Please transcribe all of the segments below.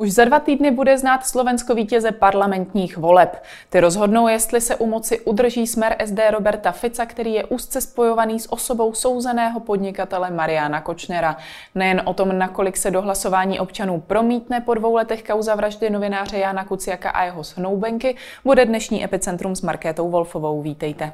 Už za dva týdny bude znát Slovensko vítěze parlamentních voleb. Ty rozhodnou, jestli se u moci udrží smer SD Roberta Fica, který je úzce spojovaný s osobou souzeného podnikatele Mariana Kočnera. Nejen o tom, nakolik se do hlasování občanů promítne po dvou letech kauza vraždy novináře Jana Kuciaka a jeho snoubenky, bude dnešní epicentrum s Markétou Wolfovou. Vítejte.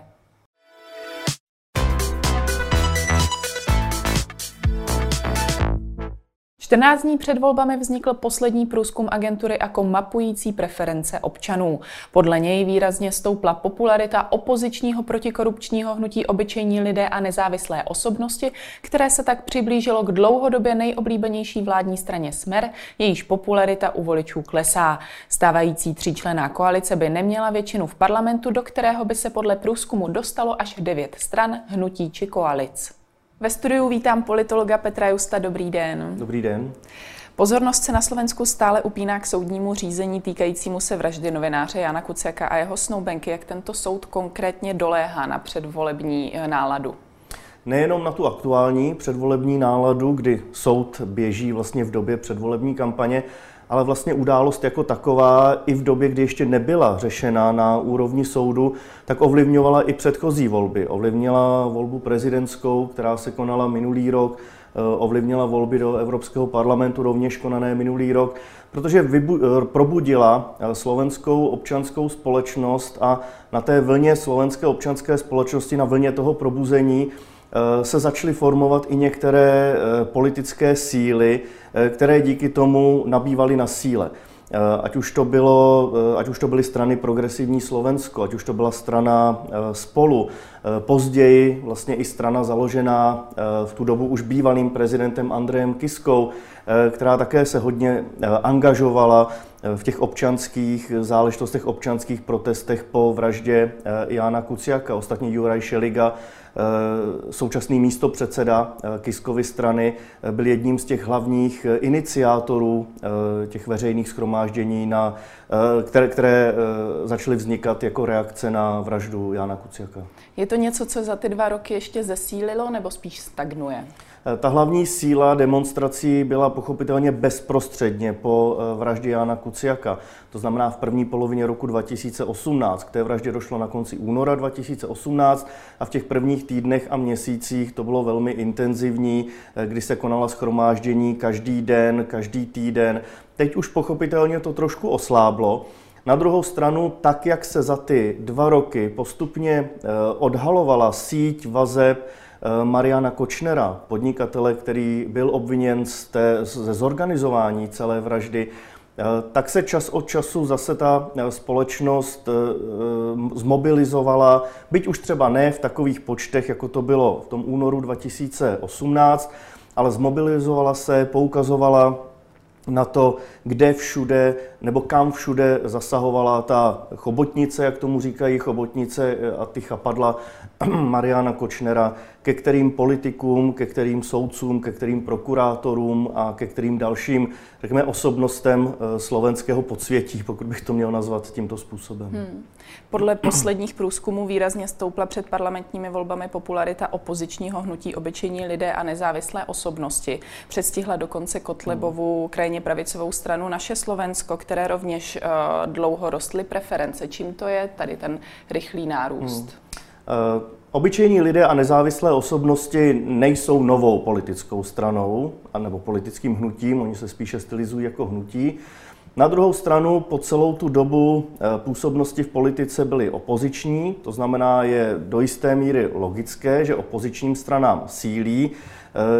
14 dní před volbami vznikl poslední průzkum agentury jako mapující preference občanů. Podle něj výrazně stoupla popularita opozičního protikorupčního hnutí obyčejní lidé a nezávislé osobnosti, které se tak přiblížilo k dlouhodobě nejoblíbenější vládní straně Smer, jejíž popularita u voličů klesá. Stávající tříčlená koalice by neměla většinu v parlamentu, do kterého by se podle průzkumu dostalo až devět stran, hnutí či koalic. Ve studiu vítám politologa Petra Justa. Dobrý den. Dobrý den. Pozornost se na Slovensku stále upíná k soudnímu řízení týkajícímu se vraždy novináře Jana Kuciaka a jeho snoubenky. Jak tento soud konkrétně doléhá na předvolební eh, náladu? Nejenom na tu aktuální předvolební náladu, kdy soud běží vlastně v době předvolební kampaně, ale vlastně událost jako taková i v době, kdy ještě nebyla řešena na úrovni soudu, tak ovlivňovala i předchozí volby. Ovlivnila volbu prezidentskou, která se konala minulý rok, eh, ovlivnila volby do Evropského parlamentu, rovněž konané minulý rok, protože vybu- eh, probudila eh, slovenskou občanskou společnost a na té vlně slovenské občanské společnosti, na vlně toho probuzení, se začaly formovat i některé politické síly, které díky tomu nabývaly na síle. Ať už, to bylo, ať už to byly strany Progresivní Slovensko, ať už to byla strana Spolu, později vlastně i strana založená v tu dobu už bývalým prezidentem Andrejem Kiskou, která také se hodně angažovala v těch občanských záležitostech, občanských protestech po vraždě Jana Kuciaka. Ostatně Juraj Šeliga Eh, současný místo předseda eh, Kiskovy strany eh, byl jedním z těch hlavních iniciátorů těch veřejných schromáždění, na, které, které začaly vznikat jako reakce na vraždu Jana Kuciaka. Je to něco, co za ty dva roky ještě zesílilo nebo spíš stagnuje? Eh, ta hlavní síla demonstrací byla pochopitelně bezprostředně po eh, vraždě Jana Kuciaka. To znamená v první polovině roku 2018. K té vraždě došlo na konci února 2018 a v těch prvních týdnech a měsících to bylo velmi intenzivní, eh, kdy se konala schromáždění každý den, každý týden. Teď už pochopitelně to trošku osláblo. Na druhou stranu, tak jak se za ty dva roky postupně odhalovala síť vazeb, Mariana Kočnera, podnikatele, který byl obviněn z té, ze zorganizování celé vraždy, eh, tak se čas od času zase ta eh, společnost zmobilizovala, byť už třeba ne v takových počtech, jako to bylo v tom únoru 2018, ale zmobilizovala se, poukazovala na to, kde všude nebo kam všude zasahovala ta chobotnice, jak tomu říkají chobotnice a ty chapadla Mariana Kočnera, ke kterým politikům, ke kterým soudcům, ke kterým prokurátorům a ke kterým dalším, řekněme, osobnostem eh, slovenského podsvětí, pokud bych to měl nazvat tímto způsobem. Hmm. Podle posledních průzkumů výrazně stoupla před parlamentními volbami popularita opozičního hnutí obyčejní lidé a nezávislé osobnosti. Předstihla dokonce Kotlebovu hmm. krajně pravicovou stranu Naše Slovensko, které rovněž uh, dlouho rostly preference. Čím to je tady ten rychlý nárůst? Hmm. Uh, obyčejní lidé a nezávislé osobnosti nejsou novou politickou stranou nebo politickým hnutím, oni se spíše stylizují jako hnutí. Na druhou stranu po celou tu dobu uh, působnosti v politice byly opoziční, to znamená, je do jisté míry logické, že opozičním stranám sílí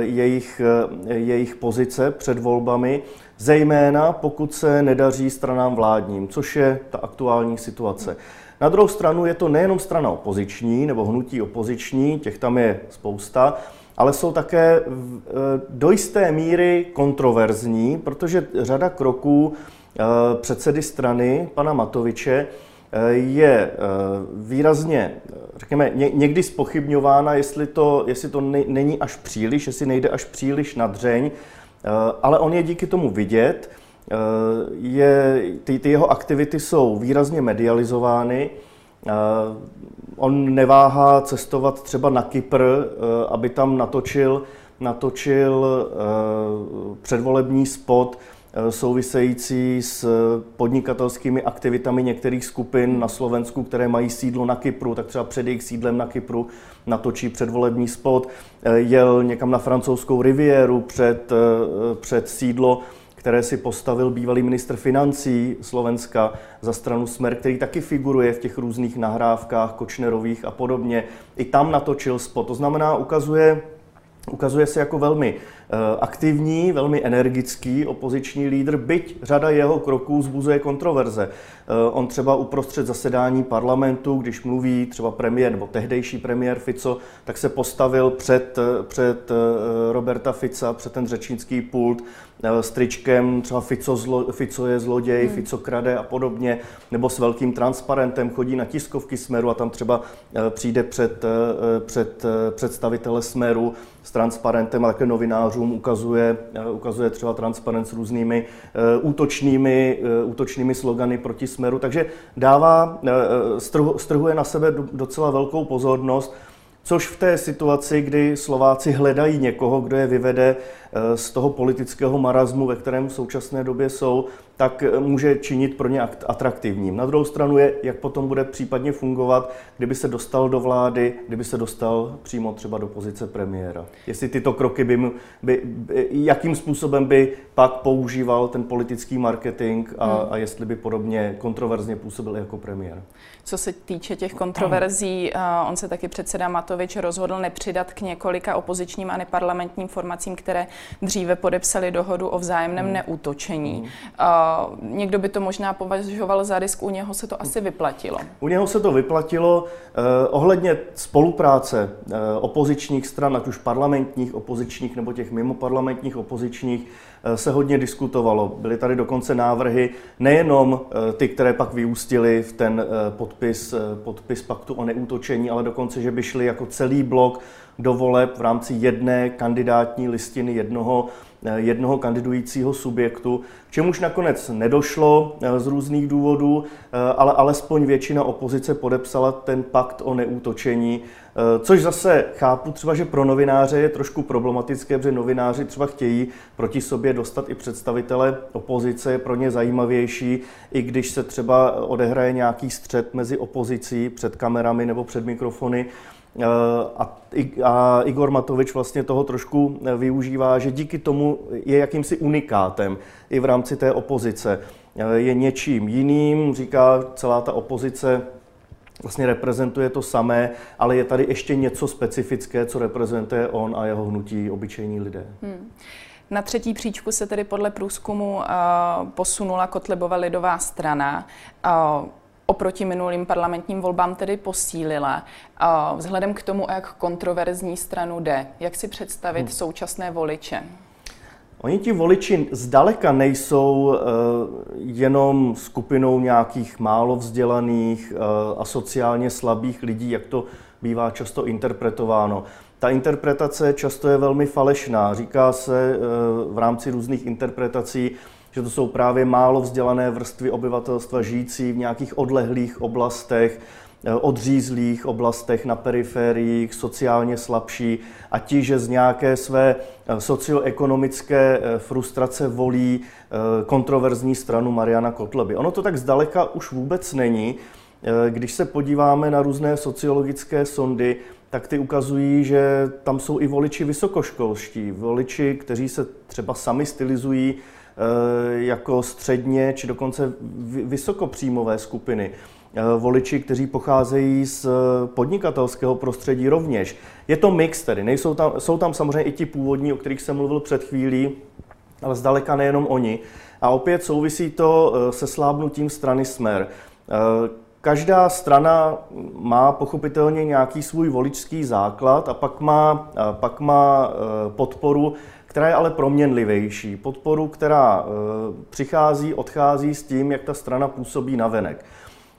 jejich, jejich pozice před volbami, zejména pokud se nedaří stranám vládním, což je ta aktuální situace. Na druhou stranu je to nejenom strana opoziční nebo hnutí opoziční, těch tam je spousta, ale jsou také e, do jisté míry kontroverzní, protože řada kroků e, předsedy strany, pana Matoviče, e, je výrazně, řekněme, někdy spochybňována, jestli to, jestli to není až příliš, jestli nejde až příliš na dřeň, ale on je díky tomu vidět. Eh, je, ty, ty jeho aktivity jsou výrazně medializovány. Eh, on neváhá cestovat třeba na Kypr, eh, aby tam natočil, natočil předvolební spot související s podnikatelskými aktivitami některých skupin na Slovensku, které mají sídlo na Kypru, tak třeba před jejich sídlem na Kypru natočí předvolební spot, jel někam na francouzskou riviéru před, před sídlo které si postavil bývalý ministr financí Slovenska za stranu Smer, který taky figuruje v těch různých nahrávkách Kočnerových a podobně. I tam natočil spot. To znamená, ukazuje, ukazuje se jako velmi Eh, aktivní, velmi energický opoziční lídr, byť řada jeho kroků zbuzuje kontroverze. Eh, on třeba uprostřed zasedání parlamentu, když mluví třeba premiér nebo tehdejší premiér Fico, tak se postavil před, eh, před Roberta Fica, před ten řečnický pult s tričkem, třeba Fico, zlo, Fico je zloděj, hmm. Fico krade a podobně, nebo s velkým transparentem chodí na tiskovky Smeru a tam třeba přijde před, před představitele Smeru s transparentem a také novinářům ukazuje, eh, ukazuje třeba transparent s různými eh, útočnými, eh, útočnými slogany proti smeru, takže dává, strhuje na sebe docela velkou pozornost, což v té situaci, kdy Slováci hledají někoho, kdo je vyvede z toho politického marazmu, ve kterém v současné době jsou, tak eh, může činit pro ně atraktivním. Na druhou stranu je, jak potom bude případně fungovat, kdyby se dostal do vlády, kdyby se dostal přímo třeba do pozice premiéra. Jestli tyto kroky by, by, by jakým způsobem by pak používal ten politický marketing a, hmm. a jestli by podobně kontroverzně působil jako premiér. Co se týče těch kontroverzí, eh, on se taky předseda Matovič rozhodl nepřidat k několika opozičním a neparlamentním formacím, které dříve podepsali dohodu o vzájemném hmm. neútočení. Hmm. Někdo by to možná považoval za risk, u něho se to asi vyplatilo. U něho se to vyplatilo. Eh, ohledně spolupráce eh, opozičních stran, ať už parlamentních opozičních nebo těch mimo parlamentních opozičních, eh, se hodně diskutovalo. Byly tady dokonce návrhy, nejenom ty, které pak vyústily v ten podpis, podpis paktu o neútočení, ale dokonce, že by šli jako celý blok do voleb v rámci jedné kandidátní listiny jednoho Eh, jednoho kandidujícího subjektu, čemuž nakonec nedošlo eh, z různých důvodů, eh, ale alespoň většina opozice podepsala ten pakt o neútočení, což zase chápu třeba, že pro novináře je trošku problematické, protože novináři třeba chtějí proti sobě dostat i představitele opozice, je pro ně zajímavější, i když se třeba odehraje nějaký střed mezi opozicí před kamerami nebo před mikrofony, a, a Igor Matovič vlastně toho trošku eh, využívá, že díky tomu je jakýmsi unikátem i v rámci té opozice. Eh, je něčím jiným, říká celá ta opozice, vlastně reprezentuje to samé, ale je tady ještě něco specifické, co reprezentuje on a jeho hnutí obyčejní lidé. Hmm. Na třetí příčku se tedy podle průzkumu uh, posunula Kotlebova lidová strana. Uh, oproti minulým parlamentním volbám tedy posílila. Vzhledem k tomu, jak kontroverzní stranu jde, jak si představit hmm. současné voliče? Oni ti voliči zdaleka nejsou uh, jenom skupinou nějakých málo vzdělaných uh, a sociálně slabých lidí, jak to bývá často interpretováno. Ta interpretace často je velmi falešná. Říká se uh, v rámci různých interpretací, že to jsou právě málo vzdělané vrstvy obyvatelstva žijící v nějakých odlehlých oblastech, eh, odřízlých oblastech na perifériích, sociálně slabší a ti, že z nějaké své eh, socioekonomické eh, frustrace volí kontroverzní stranu Mariana Kotleby. Ono to tak zdaleka už vůbec není. Když se podíváme na různé sociologické sondy, tak ty ukazují, že tam jsou i voliči vysokoškolští, voliči, kteří se třeba sami stylizují Eh, jako středně či dokonce vysokopříjmové skupiny. Eh, voliči, kteří pocházejí z podnikatelského prostředí rovněž. Je to mix tedy, nejsou tam, jsou tam samozřejmě i ti původní, o kterých jsem mluvil před chvílí, ale zdaleka nejenom oni. A opět souvisí to eh, se slábnutím strany Smer. Každá strana má pochopitelně nějaký svůj voličský základ a pak má, pak má podporu která je ale proměnlivější. Podporu, která e, přichází, odchází s tím, jak ta strana působí na venek.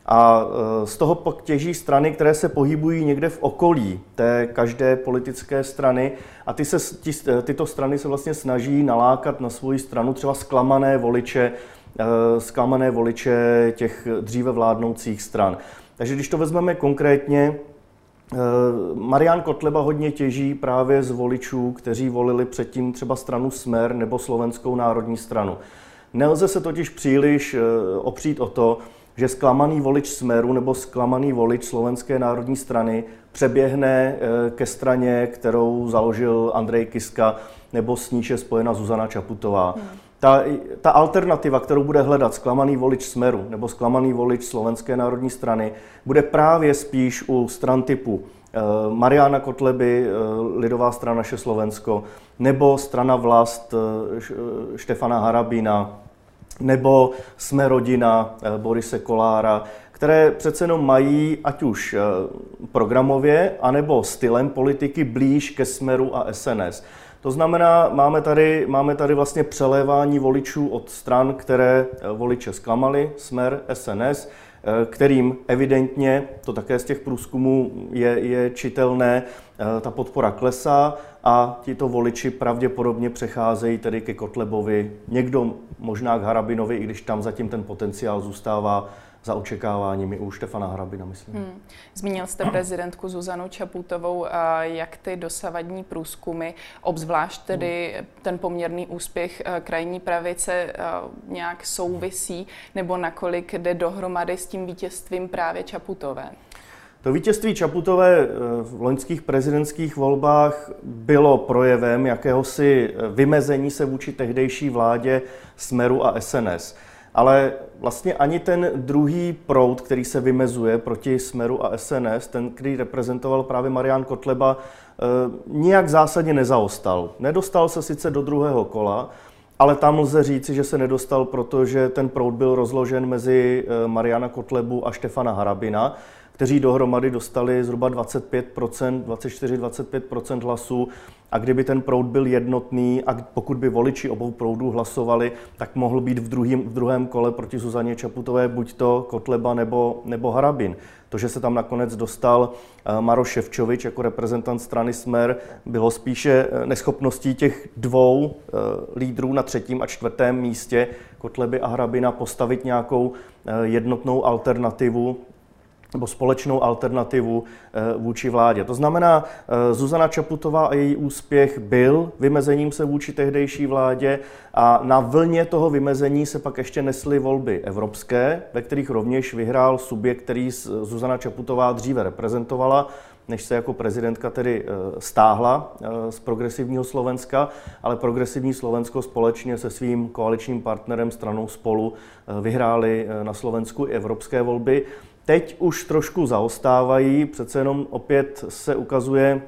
A e, z toho pak těží strany, které se pohybují někde v okolí té každé politické strany a ty se, ty, e, tyto strany se vlastně snaží nalákat na svoji stranu třeba zklamané voliče, zklamané voliče těch dříve vládnoucích stran. Takže když to vezmeme konkrétně, Eh, Marian Kotleba hodně těží právě z voličů, kteří volili předtím třeba stranu Smer nebo Slovenskou národní stranu. Nelze se totiž příliš opřít o to, že zklamaný volič Smeru nebo zklamaný volič Slovenské národní strany přeběhne ke straně, kterou založil Andrej Kiska, nebo s níž je spojena Zuzana Čaputová. Hmm. Ta, ta alternativa, kterou bude hledat zklamaný volič Smeru nebo zklamaný volič Slovenské národní strany, bude právě spíš u stran typu eh, Mariana Kotleby, eh, Lidová strana Naše Slovensko, nebo strana Vlast eh, Štefana Harabína, nebo Jsme rodina Borise Kolára, které přece jenom mají ať už programově, anebo stylem politiky blíž ke Smeru a SNS. To znamená, máme tady, máme tady vlastně přelévání voličů od stran, které eh, voliče zklamaly, Smer, SNS, eh, kterým evidentně, to také z těch průzkumů je, je čitelné, eh, ta podpora klesá a tito voliči pravděpodobně přecházejí tedy ke Kotlebovi, někdo možná k Harabinovi, i když tam zatím ten potenciál zůstává za očekáváními u Štefana Hrabina, myslím. Hmm. Zmínil jste prezidentku Zuzanu Čaputovou, jak ty dosavadní průzkumy, obzvlášť tedy hmm. ten poměrný úspěch eh, krajní pravice eh, nějak souvisí, nebo nakolik jde dohromady s tím vítězstvím právě Čaputové? To vítězství Čaputové eh, v loňských prezidentských volbách bylo projevem jakéhosi vymezení se vůči tehdejší vládě Smeru a SNS ale vlastně ani ten druhý proud, který se vymezuje proti Smeru a SNS, ten, který reprezentoval právě Marian Kotleba, eh, nijak zásadně nezaostal. Nedostal se sice do druhého kola, ale tam lze říci, že se nedostal, protože ten proud byl rozložen mezi eh, Mariana Kotlebu a Štefana Harabina, kteří dohromady dostali zhruba 25 24-25% hlasů a kdyby ten proud byl jednotný a pokud by voliči obou proudů hlasovali, tak mohl být v, druhým, v druhém kole proti Zuzaně Čaputové buď to Kotleba nebo, nebo Harabin. To, že se tam nakonec dostal eh, Maroš Ševčovič jako reprezentant strany Smer, bylo spíše eh, neschopností těch dvou eh, lídrů na třetím a čtvrtém místě Kotleby a Hrabina postavit nějakou jednotnou alternativu nebo společnou alternativu eh, vůči vládě. To znamená, eh, Zuzana Čaputová a její úspěch byl vymezením se vůči tehdejší vládě a na vlně toho vymezení se pak ještě nesly volby evropské, ve kterých rovněž vyhrál subjekt, který Zuzana Čaputová dříve reprezentovala, než se jako prezidentka tedy eh, stáhla z progresivního Slovenska, ale progresivní Slovensko společně se svým koaličním partnerem stranou spolu vyhráli na Slovensku i evropské volby. Teď už trošku zaostávají, přece jenom opět se ukazuje,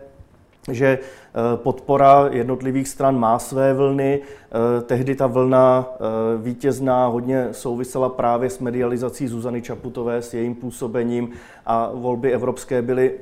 že eh, podpora jednotlivých stran má své vlny. Eh, tehdy ta vlna eh, vítězná hodně souvisela právě s medializací Zuzany Čaputové, s jejím působením a volby evropské byly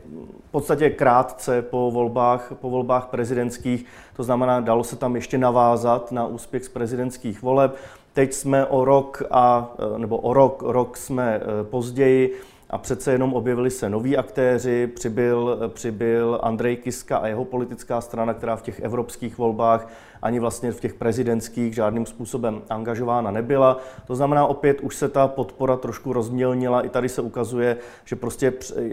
v podstatě krátce po volbách, po volbách prezidentských. To znamená, dalo se tam ještě navázat na úspěch z prezidentských voleb. Teď jsme o rok, a, nebo o rok, rok jsme e, později a přece jenom objevili se noví aktéři, přibyl, přibyl Andrej Kiska a jeho politická strana, která v těch evropských volbách ani vlastně v těch prezidentských žádným způsobem angažována nebyla. To znamená, opět už se ta podpora trošku rozmělnila. I tady se ukazuje, že prostě e,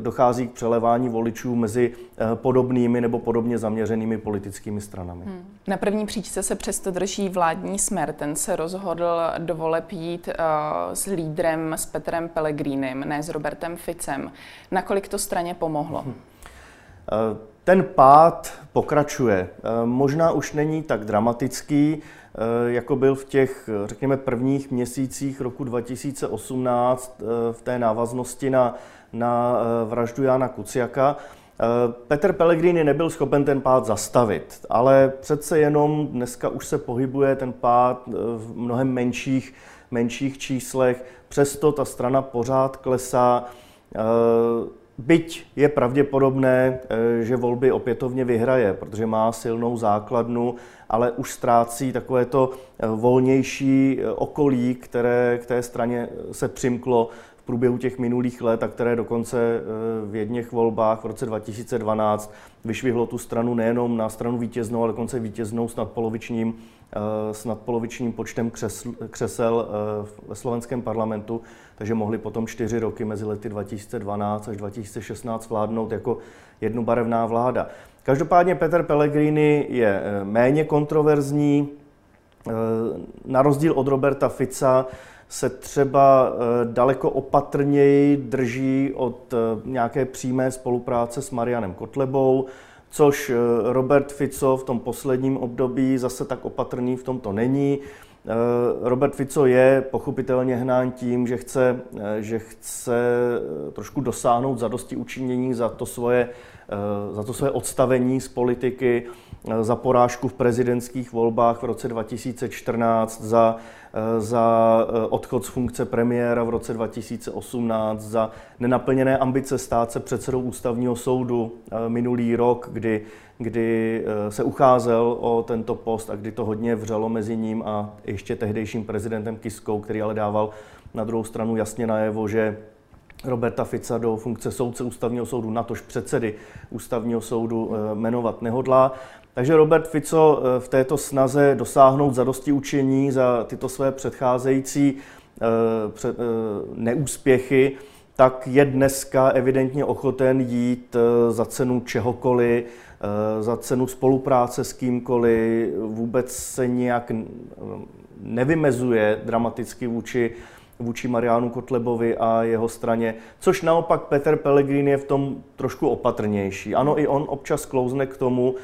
dochází k přelevání voličů mezi e, podobnými nebo podobně zaměřenými politickými stranami. Hmm. Na první příčce se přesto drží vládní smer. Ten se rozhodl do voleb jít uh, s lídrem, s Petrem Pellegrinem, ne s Robertem Ficem. Nakolik to straně pomohlo? Hmm. Ten pád pokračuje. Eh, možná už není tak dramatický, eh, jako byl v těch, řekněme, prvních měsících roku 2018 v té návaznosti na, na vraždu Jana Kuciaka. Petr Pellegrini nebyl schopen ten pád zastavit, ale přece jenom dneska už se pohybuje ten pád v mnohem menších, menších číslech, přesto ta strana pořád klesá. Byť je pravděpodobné, eh, že volby opětovně vyhraje, protože má silnou základnu, ale už ztrácí takové to eh, volnější eh, okolí, které k té straně se přimklo v průběhu těch minulých let a které dokonce v jedných volbách v roce 2012 vyšvihlo tu stranu nejenom na stranu vítěznou, ale dokonce vítěznou s nadpolovičním s nadpolovičním počtem křesl, křesel eh, ve slovenském parlamentu, takže mohli potom čtyři roky mezi lety 2012 až 2016 vládnout jako jednobarevná vláda. Každopádně Petr Pellegrini je eh, méně kontroverzní, na rozdíl od Roberta Fica se třeba daleko opatrněji drží od nějaké přímé spolupráce s Marianem Kotlebou, což Robert Fico v tom posledním období zase tak opatrný v tomto není. Eh, Robert Fico je pochopitelně hnán tím, že chce, eh, že chce eh, trošku dosáhnout zadosti učinění za to svoje, za to svoje odstavení z politiky, za porážku v prezidentských volbách v roce 2014, za Eh, za eh, odchod z funkce premiéra v roce 2018, za nenaplněné ambice stát se předsedou ústavního soudu eh, minulý rok, kdy, kdy se ucházel o tento post a kdy to hodně vřelo mezi ním a ještě tehdejším prezidentem Kiskou, který ale dával na druhou stranu jasně najevo, že Roberta Fica do funkce soudce ústavního soudu, natož předsedy ústavního soudu jmenovat nehodlá. Takže Robert Fico eh, v této snaze dosáhnout zadosti učení za tyto své předcházející eh, eh, neúspěchy, tak je dneska evidentně ochoten jít za cenu čehokoliv, za cenu spolupráce s kýmkoliv, vůbec se nějak nevymezuje dramaticky vůči, vůči Mariánu Kotlebovi a jeho straně, což naopak Peter Pellegrini je v tom trošku opatrnější. Ano, i on občas klouzne k tomu,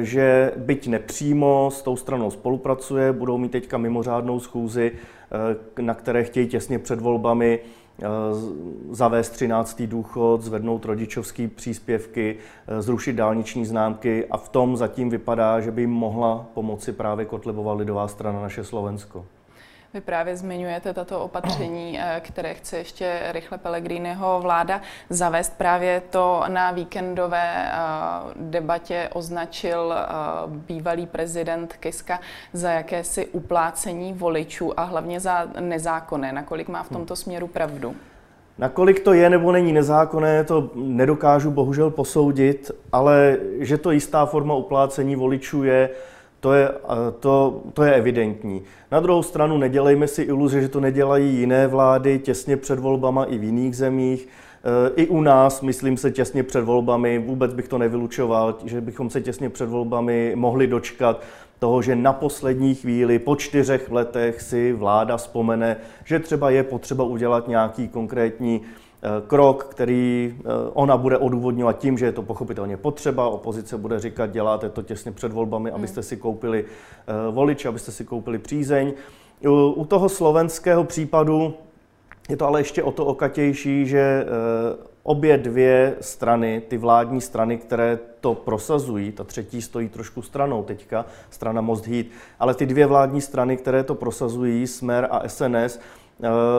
že byť nepřímo s tou stranou spolupracuje, budou mít teďka mimořádnou schůzi, eh, na které chtějí těsně před volbami eh, zavést 13. důchod, zvednout rodičovský příspěvky, zrušit dálniční známky a v tom zatím vypadá, že by jim mohla pomoci právě Kotlebová lidová strana naše Slovensko. Vy právě zmiňujete tato opatření, eh, které chce ještě rychle Pellegriniho vláda zavést. Právě to na víkendové eh, debatě označil eh, bývalý prezident Kiska za jakési uplácení voličů a hlavně za nezákonné. Nakolik má v tomto směru pravdu? Nakolik to je nebo není nezákonné, to nedokážu bohužel posoudit, ale že to jistá forma uplácení voličů je, to je, to, to je evidentní. Na druhou stranu nedělejme si iluze, že to nedělají jiné vlády těsně před volbama i v jiných zemích. E, I u nás, myslím se, těsně před volbami, vůbec bych to nevylučoval, že bychom se těsně před volbami mohli dočkat toho, že na poslední chvíli, po čtyřech letech si vláda vzpomene, že třeba je potřeba udělat nějaký konkrétní krok, který eh, ona bude odůvodňovat tím, že je to pochopitelně potřeba. Opozice bude říkat, děláte to těsně před volbami, hmm. abyste si koupili eh, voliče, abyste si koupili přízeň. U toho slovenského případu je to ale ještě o to okatější, že obě dvě strany, ty vládní strany, které to prosazují, ta třetí stojí trošku stranou teďka, strana Most Heat, ale ty dvě vládní strany, které to prosazují, Smer a SNS, Eh,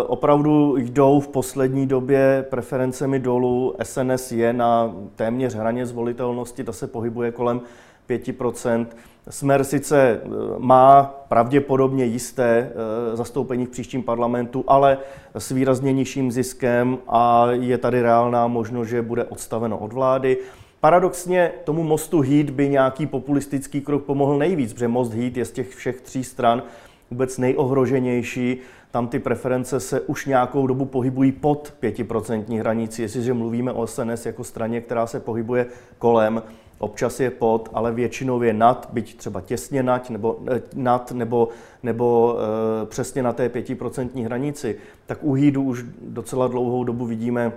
opravdu jdou v poslední době preferencemi dolů. SNS je na téměř hraně zvolitelnosti, ta se pohybuje kolem 5%. Smer sice eh, má pravděpodobně jisté eh, zastoupení v příštím parlamentu, ale s výrazně nižším ziskem a je tady reálná možnost, že bude odstaveno od vlády. Paradoxně tomu mostu Heat by nějaký populistický krok pomohl nejvíc, protože most Heat je z těch všech tří stran vůbec nejohroženější tam ty preference se už nějakou dobu pohybují pod 5% hranici. Jestliže mluvíme o SNS jako straně, která se pohybuje kolem, občas je pod, ale většinou je nad, byť třeba těsně nad, nebo, eh, nad, nebo, nebo e, přesně na té 5% hranici, tak u Hídu už docela dlouhou dobu vidíme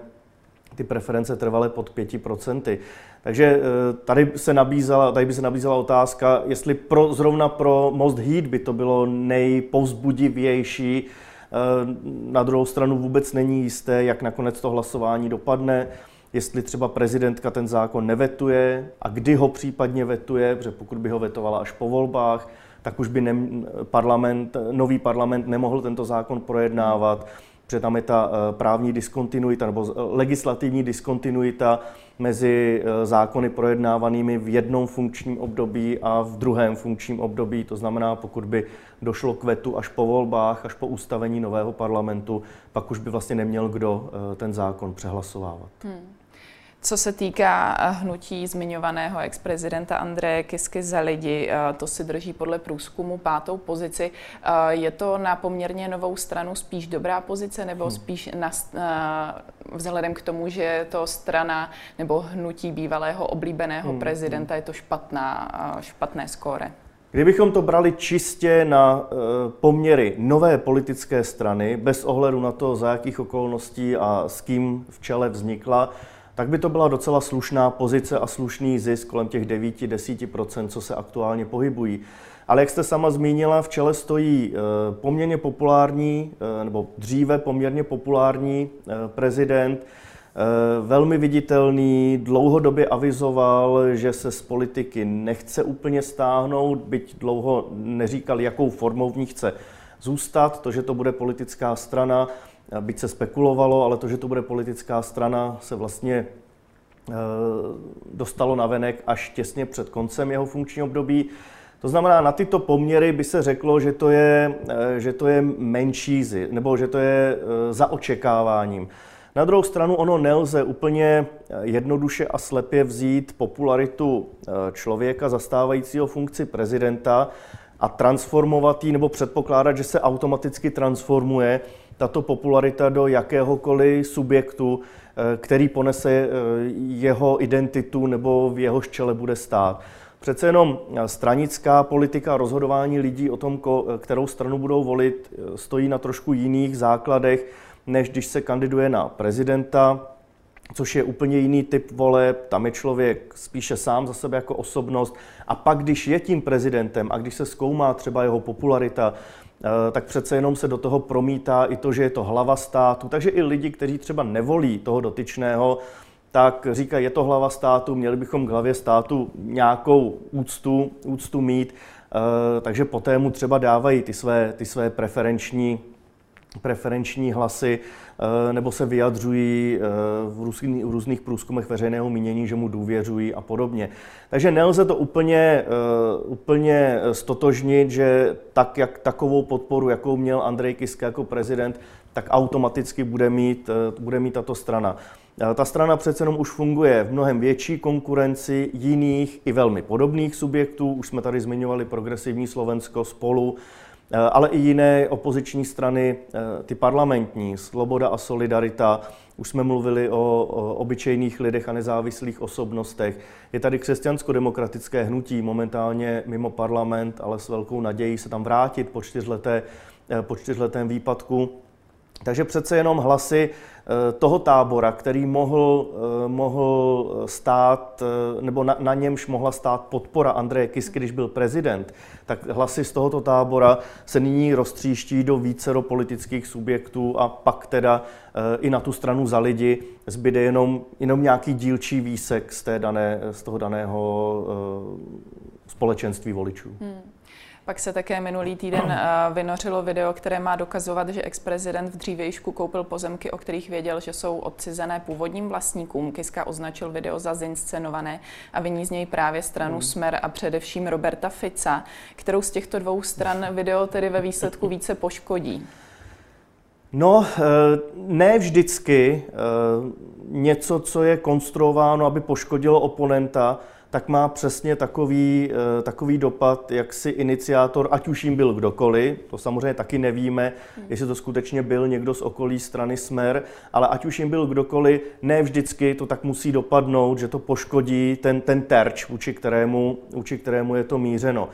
ty preference trvaly pod 5%. Takže eh, tady, se nabízela, tady by se nabízela otázka, jestli pro, zrovna pro Most Heat by to bylo nejpouzbudivější, na druhou stranu vůbec není jisté, jak nakonec to hlasování dopadne, jestli třeba prezidentka ten zákon nevetuje a kdy ho případně vetuje, protože pokud by ho vetovala až po volbách, tak už by ne, parlament, nový parlament nemohl tento zákon projednávat protože tam je ta eh, právní diskontinuita nebo legislativní diskontinuita mezi eh, zákony projednávanými v jednom funkčním období a v druhém funkčním období. To znamená, pokud by došlo k vetu až po volbách, až po ustavení nového parlamentu, pak už by vlastně neměl kdo eh, ten zákon přehlasovávat. Hmm. Co se týká eh, hnutí zmiňovaného ex-prezidenta Andreje Kisky za lidi, eh, to si drží podle průzkumu pátou pozici. Eh, je to na poměrně novou stranu spíš dobrá pozice nebo hmm. spíš na, vzhledem k tomu, že je to strana nebo hnutí bývalého oblíbeného hmm. prezidenta, je to špatná, špatné skóre? Kdybychom to brali čistě na poměry nové politické strany, bez ohledu na to, za jakých okolností a s kým v čele vznikla, tak by to byla docela slušná pozice a slušný zisk kolem těch 9-10%, co se aktuálně pohybují. Ale jak jste sama zmínila, v čele stojí eh, poměrně populární, eh, nebo dříve poměrně populární prezident, velmi viditelný, dlouhodobě avizoval, že se z politiky nechce úplně stáhnout, byť dlouho neříkal, jakou formou v ní chce zůstat. To, že to bude politická strana, byť se spekulovalo, ale to, že to bude politická strana, se vlastně dostalo na venek až těsně před koncem jeho funkčního období. To znamená, na tyto poměry by se řeklo, že to je, že to je menší, nebo že to je za očekáváním. Na druhou stranu ono nelze úplně eh, jednoduše a slepě vzít popularitu eh, člověka zastávajícího funkci prezidenta a transformovat ji nebo předpokládat, že se automaticky transformuje tato popularita do jakéhokoliv subjektu, eh, který ponese jeho identitu nebo v jeho čele bude stát. Přece jenom stranická politika rozhodování lidí o tom, kterou stranu budou volit, stojí na trošku jiných základech, než když se kandiduje na prezidenta, což je úplně jiný typ voleb, tam je člověk spíše sám za sebe jako osobnost. A pak, když je tím prezidentem a když se zkoumá třeba jeho popularita, eh, tak přece jenom se do toho promítá i to, že je to hlava státu. Takže i lidi, kteří třeba nevolí toho dotyčného, tak říkají, je to hlava státu, měli bychom k hlavě státu nějakou úctu, úctu mít, eh, takže poté mu třeba dávají ty své, ty své preferenční preferenční hlasy eh, nebo se vyjadřují eh, v různých průzkumech veřejného mínění, že mu důvěřují a podobně. Takže nelze to úplně, eh, úplně stotožnit, že tak, jak takovou podporu, jakou měl Andrej Kiska jako prezident, tak automaticky bude mít, bude mít tato strana. Ta strana přece jenom už funguje v mnohem větší konkurenci jiných i velmi podobných subjektů. Už jsme tady zmiňovali progresivní Slovensko spolu, Eh, ale i jiné opoziční strany, eh, ty parlamentní, Sloboda a Solidarita, už jsme mluvili o, o obyčejných lidech a nezávislých osobnostech. Je tady křesťansko-demokratické hnutí, momentálně mimo parlament, ale s velkou nadějí se tam vrátit po, čtyřleté, eh, po čtyřletém výpadku. Takže přece jenom hlasy Eh, toho tábora, který mohl, eh, mohl stát, eh, nebo na, na němž mohla stát podpora Andreje Kisky, když byl prezident, tak hlasy z tohoto tábora se nyní roztříští do vícero politických subjektů a pak teda i na tu stranu za lidi zbyde jenom, jenom nějaký dílčí výsek z, té dané, z toho daného společenství voličů. Hmm. Pak se také minulý týden eh, vynořilo video, které má dokazovat, že ex-prezident v dřívejšku koupil pozemky, o kterých věděl, že jsou odcizené původním vlastníkům. Kiska označil video za zinscenované a vyní z něj právě stranu hmm. Smer a především Roberta Fica, kterou z těchto dvou stran video tedy ve výsledku více poškodí. No, eh, ne vždycky eh, něco, co je konstruováno, aby poškodilo oponenta, tak má přesně takový, eh, takový dopad, jak si iniciátor, ať už jim byl kdokoliv, to samozřejmě taky nevíme, hmm. jestli to skutečně byl někdo z okolí strany Smer, ale ať už jim byl kdokoliv, ne vždycky to tak musí dopadnout, že to poškodí ten, ten terč, vůči kterému, vůči kterému je to mířeno.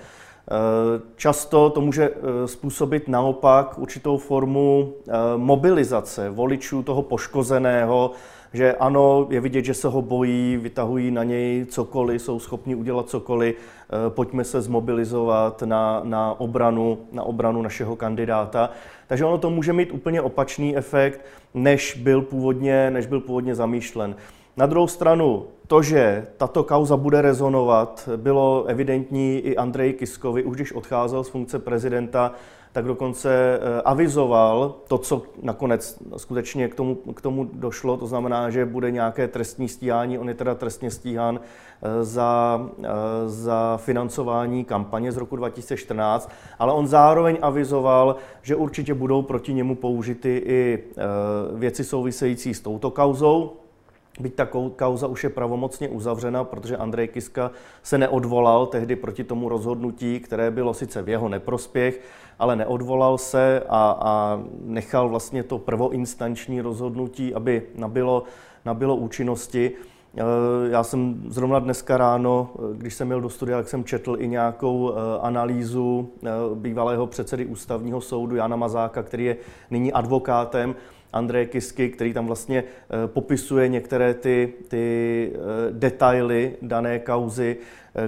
Eh, často to může eh, způsobit naopak určitou formu mobilizace voličů toho poškozeného, že ano, je vidět, že se ho bojí, vytahují na něj cokoliv, jsou schopni udělat cokoliv, eh, pojďme se zmobilizovat na, na, obranu, na obranu našeho kandidáta. Takže ono to může mít úplně opačný efekt, než byl původně, než byl původně zamýšlen. Na druhou stranu, to, že tato kauza bude rezonovat, bylo evidentní i Andrej Kiskovi, už když odcházel z funkce prezidenta, tak dokonce eh, avizoval to, co nakonec skutečně k tomu, k tomu došlo, to znamená, že bude nějaké trestní stíhání, on je teda trestně stíhán eh, za, eh, za financování kampaně z roku 2014, ale on zároveň avizoval, že určitě budou proti němu použity i věci související s touto kauzou, Byť ta kauza už je pravomocně uzavřena, protože Andrej Kiska se neodvolal tehdy proti tomu rozhodnutí, které bylo sice v jeho neprospěch, ale neodvolal se a, a nechal vlastně to prvoinstanční rozhodnutí, aby nabilo, nabilo účinnosti. Já jsem zrovna dneska ráno, když jsem měl do studia, tak jsem četl i nějakou analýzu bývalého předsedy ústavního soudu Jana Mazáka, který je nyní advokátem Andreje Kisky, který tam vlastně popisuje některé ty, ty detaily dané kauzy,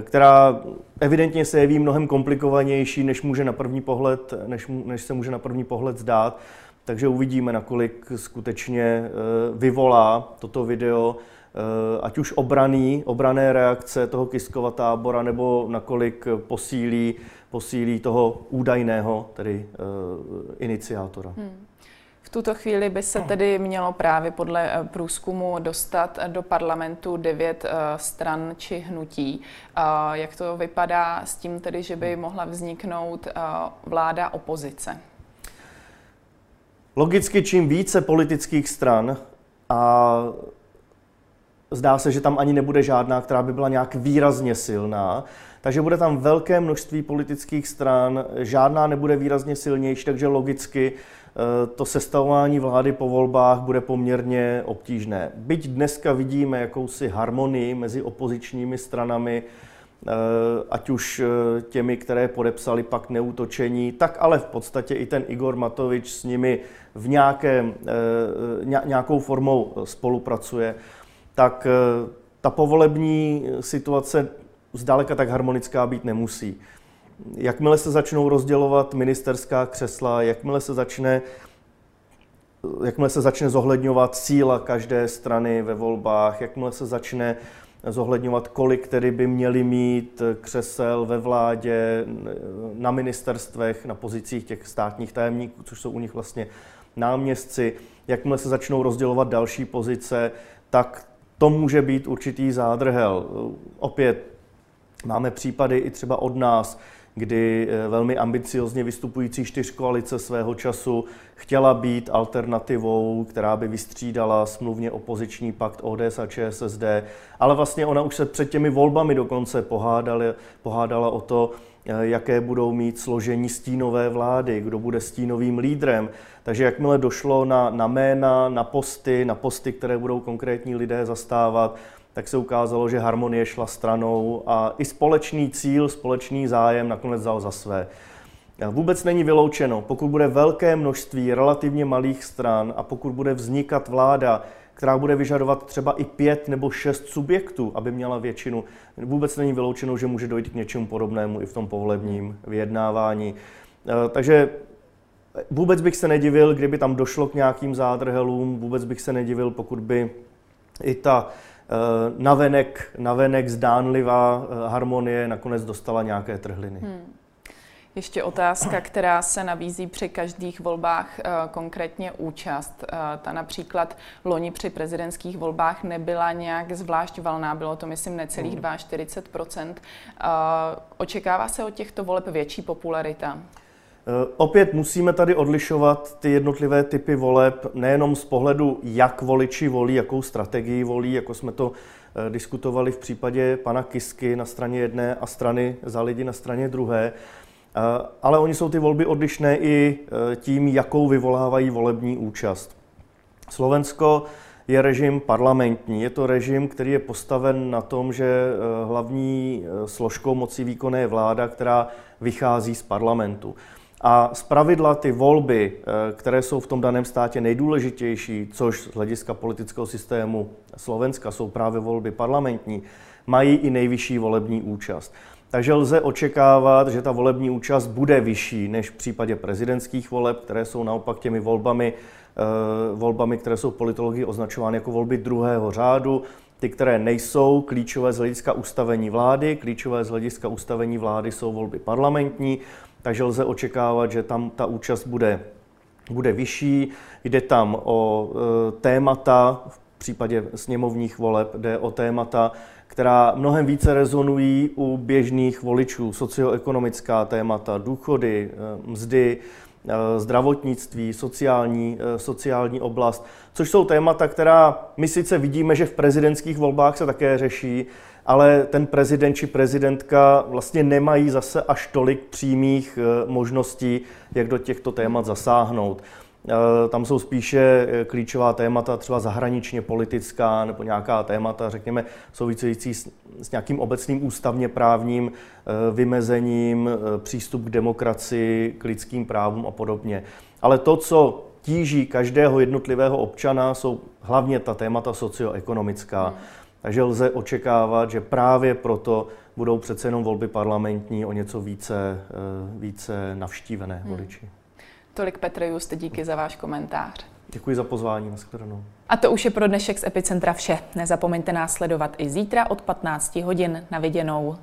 která evidentně se jeví mnohem komplikovanější, než, může na první pohled, než, než se může na první pohled zdát. Takže uvidíme, nakolik skutečně eh, vyvolá toto video eh, ať už obraný, obrané reakce toho Kiskova tábora, nebo nakolik posílí, posílí toho údajného, tedy iniciátora. Hmm. V tuto chvíli by se tedy mělo právě podle průzkumu dostat do parlamentu devět stran či hnutí. Jak to vypadá s tím tedy, že by mohla vzniknout vláda opozice? Logicky, čím více politických stran a zdá se, že tam ani nebude žádná, která by byla nějak výrazně silná, takže bude tam velké množství politických stran, žádná nebude výrazně silnější, takže logicky eh, to sestavování vlády po volbách bude poměrně obtížné. Byť dneska vidíme jakousi harmonii mezi opozičními stranami, Eh, ať už eh, těmi, které podepsali pak neútočení, tak ale v podstatě i ten Igor Matovič s nimi v nějakém, eh, nějakou formou spolupracuje, tak ta povolební situace zdaleka tak harmonická být nemusí. Jakmile se začnou rozdělovat ministerská křesla, jakmile se začne jakmile se začne zohledňovat síla každé strany ve volbách, jakmile se začne zohledňovat, kolik tedy by měli mít křesel ve vládě, na ministerstvech, na pozicích těch státních tajemníků, což jsou u nich vlastně náměstci. Jakmile se začnou rozdělovat další pozice, tak to může být určitý zádrhel. Opět máme případy i třeba od nás, kdy eh, velmi ambiciozně vystupující čtyřkoalice svého času chtěla být alternativou, která by vystřídala smluvně opoziční pakt ODS a ČSSD, ale vlastně ona už se před těmi volbami dokonce pohádala, pohádala o to, eh, jaké budou mít složení stínové vlády, kdo bude stínovým lídrem. Takže jakmile došlo na, na jména, na posty, na posty, které budou konkrétní lidé zastávat, tak se ukázalo, že harmonie šla stranou a i společný cíl, společný zájem nakonec dal za své. Vůbec není vyloučeno, pokud bude velké množství relativně malých stran a pokud bude vznikat vláda, která bude vyžadovat třeba i pět nebo šest subjektů, aby měla většinu, vůbec není vyloučeno, že může dojít k něčemu podobnému i v tom povolebním vyjednávání. E, takže vůbec bych se nedivil, kdyby tam došlo k nějakým zádrhelům, vůbec bych se nedivil, pokud by i ta Eh, navenek, navenek zdánlivá eh, harmonie nakonec dostala nějaké trhliny. Hmm. Ještě otázka, která se nabízí při každých volbách, eh, konkrétně účast. Ta například loni při prezidentských volbách nebyla nějak zvlášť valná, bylo to myslím necelých 42%. Hmm. Očekává se od těchto voleb větší popularita? Eh, opět musíme tady odlišovat ty jednotlivé typy voleb, nejenom z pohledu, jak voliči volí, jakou strategii volí, jako jsme to eh, diskutovali v případě pana Kisky na straně jedné a strany za lidi na straně druhé, eh, ale oni jsou ty volby odlišné i tím, jakou vyvolávají volební účast. Slovensko je režim parlamentní. Je to režim, který je postaven na tom, že hlavní složkou moci výkonné je vláda, která vychází z parlamentu. A z pravidla ty volby, eh, které jsou v tom daném státě nejdůležitější, což z hlediska politického systému Slovenska jsou právě volby parlamentní, mají i nejvyšší volební účast. Takže lze očekávat, že ta volební účast bude vyšší než v případě prezidentských voleb, které jsou naopak těmi volbami, eh, volbami které jsou v politologii označovány jako volby druhého řádu, ty, které nejsou klíčové z hlediska ustavení vlády, klíčové z hlediska ustavení vlády jsou volby parlamentní, takže lze očekávat, že tam ta účast bude, bude vyšší. Jde tam o e, témata, v případě sněmovních voleb jde o témata, která mnohem více rezonují u běžných voličů. Socioekonomická témata, důchody, e, mzdy, e, zdravotnictví, sociální, sociální oblast, což jsou témata, která my sice vidíme, že v prezidentských volbách se také řeší, ale ten prezident či prezidentka vlastně nemají zase až tolik přímých eh, možností, jak do těchto témat zasáhnout. Tam jsou spíše klíčová témata, třeba zahraničně politická nebo nějaká témata, řekněme, související s, s nějakým obecným ústavně právním vymezením, přístup k demokracii, k lidským právům a podobně. Ale to, co tíží každého jednotlivého občana, jsou hlavně ta témata socioekonomická. Hmm. Takže lze očekávat, že právě proto budou přece jenom volby parlamentní o něco více, eh, více navštívené hmm. voliči. Tolik Petr Just, díky za váš komentář. Děkuji za pozvání, nashledanou. A to už je pro dnešek z Epicentra vše. Nezapomeňte nás sledovat i zítra od 15 hodin. Na viděnou.